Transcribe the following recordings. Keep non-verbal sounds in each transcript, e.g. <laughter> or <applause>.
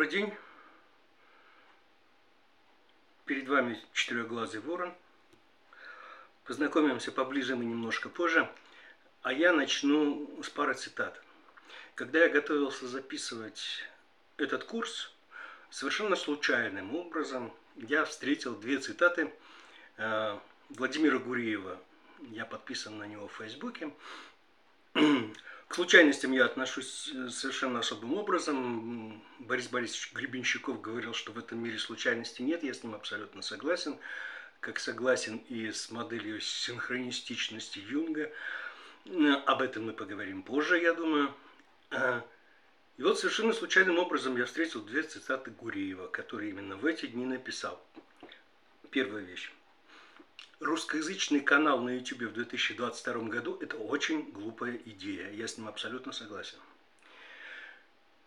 Добрый день. Перед вами четырехглазый ворон. Познакомимся поближе мы немножко позже. А я начну с пары цитат. Когда я готовился записывать этот курс, совершенно случайным образом я встретил две цитаты э, Владимира Гуриева. Я подписан на него в Фейсбуке. <clears throat> К случайностям я отношусь э, совершенно особым образом. Борис Борисович Гребенщиков говорил, что в этом мире случайностей нет. Я с ним абсолютно согласен. Как согласен и с моделью синхронистичности Юнга. Об этом мы поговорим позже, я думаю. А, и вот совершенно случайным образом я встретил две цитаты Гуриева, которые именно в эти дни написал. Первая вещь русскоязычный канал на YouTube в 2022 году – это очень глупая идея. Я с ним абсолютно согласен.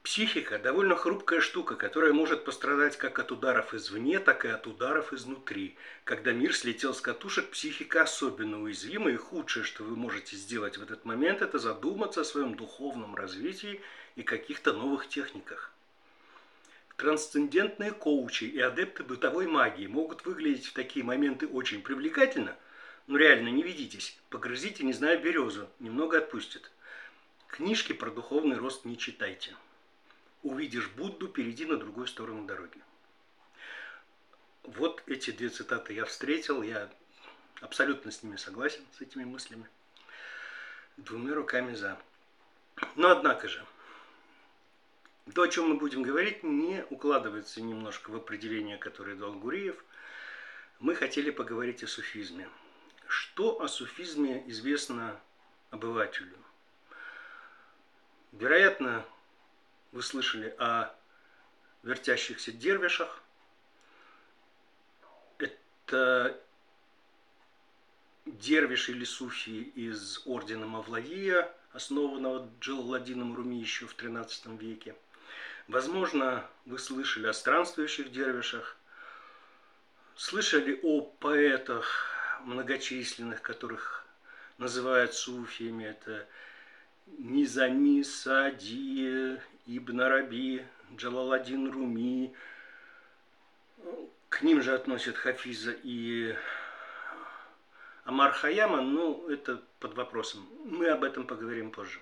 Психика – довольно хрупкая штука, которая может пострадать как от ударов извне, так и от ударов изнутри. Когда мир слетел с катушек, психика особенно уязвима, и худшее, что вы можете сделать в этот момент, это задуматься о своем духовном развитии и каких-то новых техниках. Трансцендентные коучи и адепты бытовой магии могут выглядеть в такие моменты очень привлекательно, но реально не ведитесь, погрызите, не знаю, березу, немного отпустит. Книжки про духовный рост не читайте. Увидишь Будду, перейди на другую сторону дороги. Вот эти две цитаты я встретил, я абсолютно с ними согласен, с этими мыслями. Двумя руками за. Но однако же, то, о чем мы будем говорить, не укладывается немножко в определение, которое дал Гуриев. Мы хотели поговорить о суфизме. Что о суфизме известно обывателю? Вероятно, вы слышали о вертящихся дервишах. Это дервиш или суфи из ордена Мавлавия, основанного Джалаладином Руми еще в XIII веке – Возможно, вы слышали о странствующих дервишах, слышали о поэтах многочисленных, которых называют суфиями. Это Низами, Сади, Ибн Араби, Джалаладин Руми. К ним же относят Хафиза и Амар Хаяма, но это под вопросом. Мы об этом поговорим позже.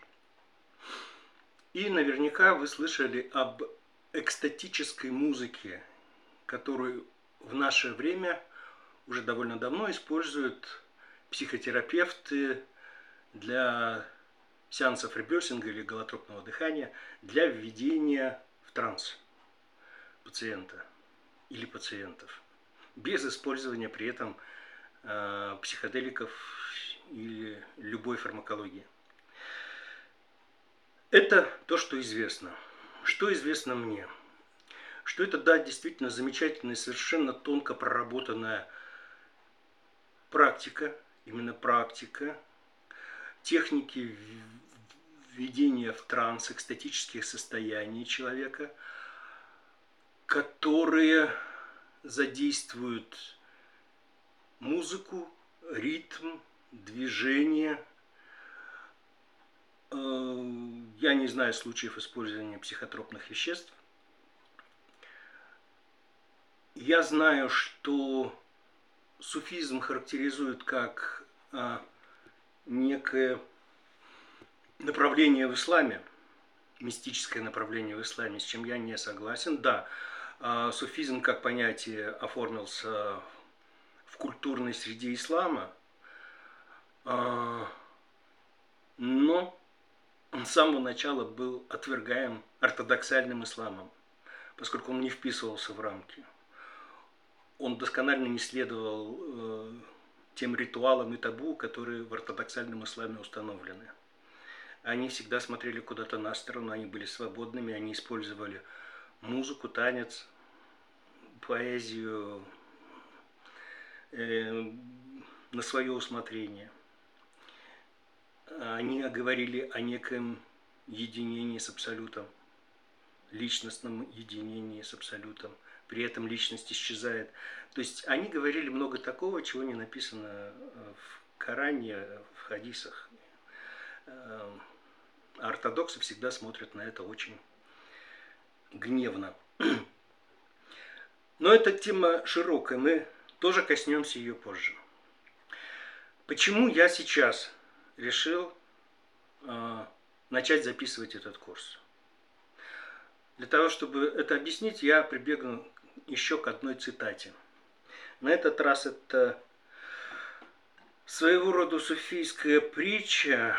И наверняка вы слышали об экстатической музыке, которую в наше время уже довольно давно используют психотерапевты для сеансов ребесинга или голотропного дыхания для введения в транс пациента или пациентов без использования при этом э, психоделиков или любой фармакологии. Это то, что известно. Что известно мне? Что это, да, действительно замечательная, совершенно тонко проработанная практика, именно практика, техники введения в транс, экстатических состояний человека, которые задействуют музыку, ритм, движение – я не знаю случаев использования психотропных веществ. Я знаю, что суфизм характеризует как а, некое направление в исламе, мистическое направление в исламе, с чем я не согласен. Да, а, суфизм как понятие оформился в культурной среде ислама, а, но он с самого начала был отвергаем ортодоксальным исламом, поскольку он не вписывался в рамки. Он досконально не следовал э, тем ритуалам и табу, которые в ортодоксальном исламе установлены. Они всегда смотрели куда-то на сторону, они были свободными, они использовали музыку, танец, поэзию э, на свое усмотрение – они говорили о неком единении с Абсолютом, личностном единении с Абсолютом. При этом личность исчезает. То есть они говорили много такого, чего не написано э, в Коране, в хадисах. Э, ортодоксы всегда смотрят на это очень гневно. Но эта тема широкая, мы тоже коснемся ее позже. Почему я сейчас решил э, начать записывать этот курс? Для того, чтобы это объяснить, я прибегну еще к одной цитате. На этот раз это своего рода суфийская притча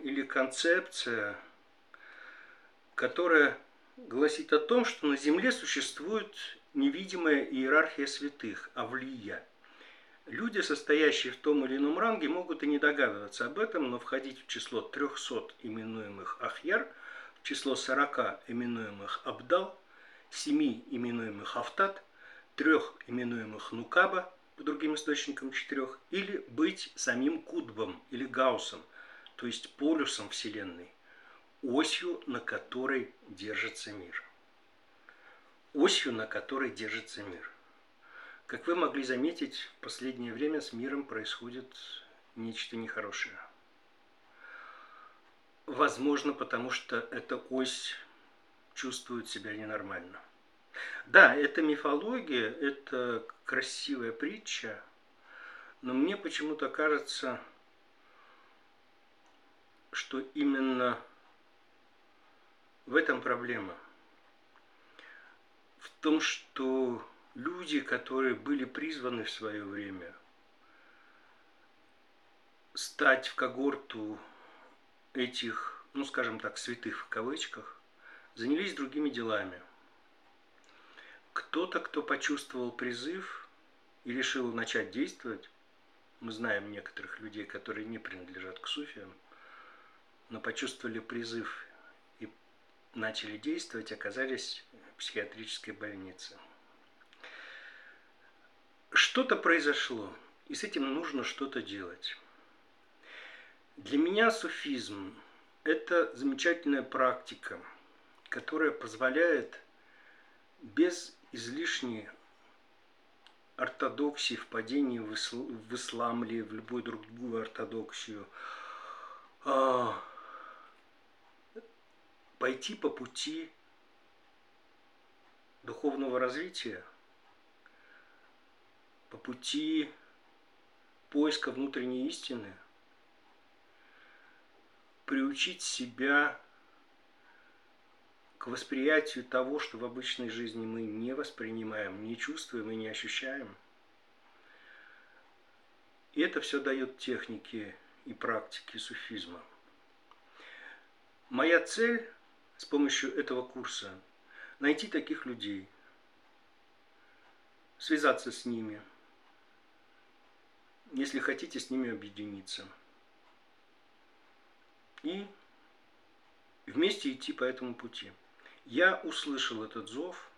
или концепция, которая гласит о том, что на Земле существует невидимая иерархия святых, авлия. Люди, состоящие в том или ином ранге, могут и не догадываться об этом, но входить в число 300 именуемых ахьяр, в число 40 именуемых абдал, 7 именуемых автат, 3 именуемых нукаба, по другим источникам четырех, или быть самим кудбом или гаусом, то есть полюсом Вселенной, осью, на которой держится мир осью, на которой держится мир. Как вы могли заметить, в последнее время с миром происходит нечто нехорошее. Возможно, потому что эта ось чувствует себя ненормально. Да, это мифология, это красивая притча, но мне почему-то кажется, что именно в этом проблема – в том, что люди, которые были призваны в свое время стать в когорту этих, ну скажем так, святых в кавычках, занялись другими делами. Кто-то, кто почувствовал призыв и решил начать действовать, мы знаем некоторых людей, которые не принадлежат к суфиям, но почувствовали призыв и начали действовать, оказались психиатрической больнице. Что-то произошло, и с этим нужно что-то делать. Для меня суфизм – это замечательная практика, которая позволяет без излишней ортодоксии, впадения в, исл... в ислам или в любую другую ортодоксию, а... пойти по пути духовного развития, по пути поиска внутренней истины, приучить себя к восприятию того, что в обычной жизни мы не воспринимаем, не чувствуем и не ощущаем. И это все дает техники и практики суфизма. Моя цель с помощью этого курса – найти таких людей, связаться с ними, если хотите с ними объединиться. И вместе идти по этому пути. Я услышал этот зов.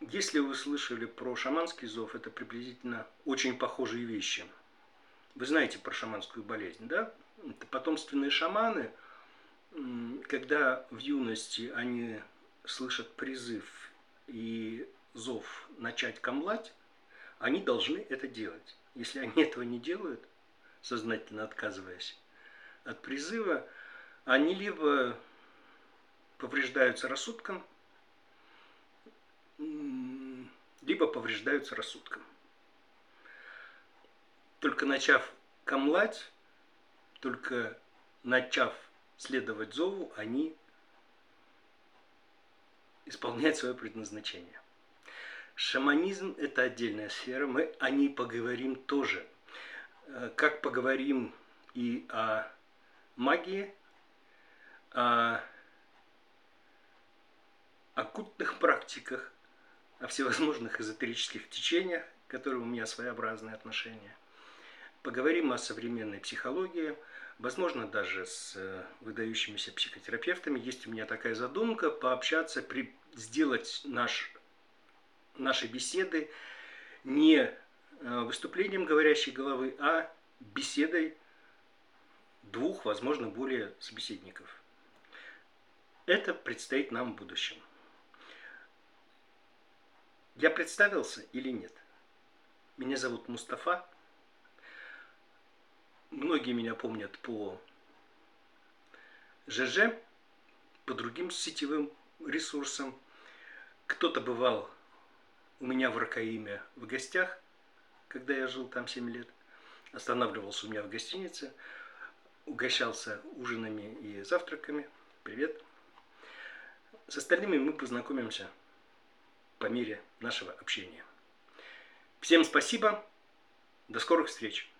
Если вы слышали про шаманский зов, это приблизительно очень похожие вещи. Вы знаете про шаманскую болезнь, да? Это потомственные шаманы – когда в юности они слышат призыв и зов начать камлать, они должны это делать. Если они этого не делают, сознательно отказываясь от призыва, они либо повреждаются рассудком, либо повреждаются рассудком. Только начав камлать, только начав следовать зову, они исполняют свое предназначение. Шаманизм – это отдельная сфера, мы о ней поговорим тоже. Э, как поговорим и о магии, о оккультных практиках, о всевозможных эзотерических течениях, к которым у меня своеобразное отношение. Поговорим о современной психологии – возможно, даже с э, выдающимися психотерапевтами. Есть у меня такая задумка пообщаться, при, сделать наш, наши беседы не э, выступлением говорящей головы, а беседой двух, возможно, более собеседников. Это предстоит нам в будущем. Я представился или нет? Меня зовут Мустафа. Многие меня помнят по ЖЖ, по другим сетевым ресурсам. Кто-то бывал у меня в Ракаиме в гостях, когда я жил там 7 лет. Останавливался у меня в гостинице, угощался ужинами и завтраками. Привет. С остальными мы познакомимся по мере нашего общения. Всем спасибо. До скорых встреч.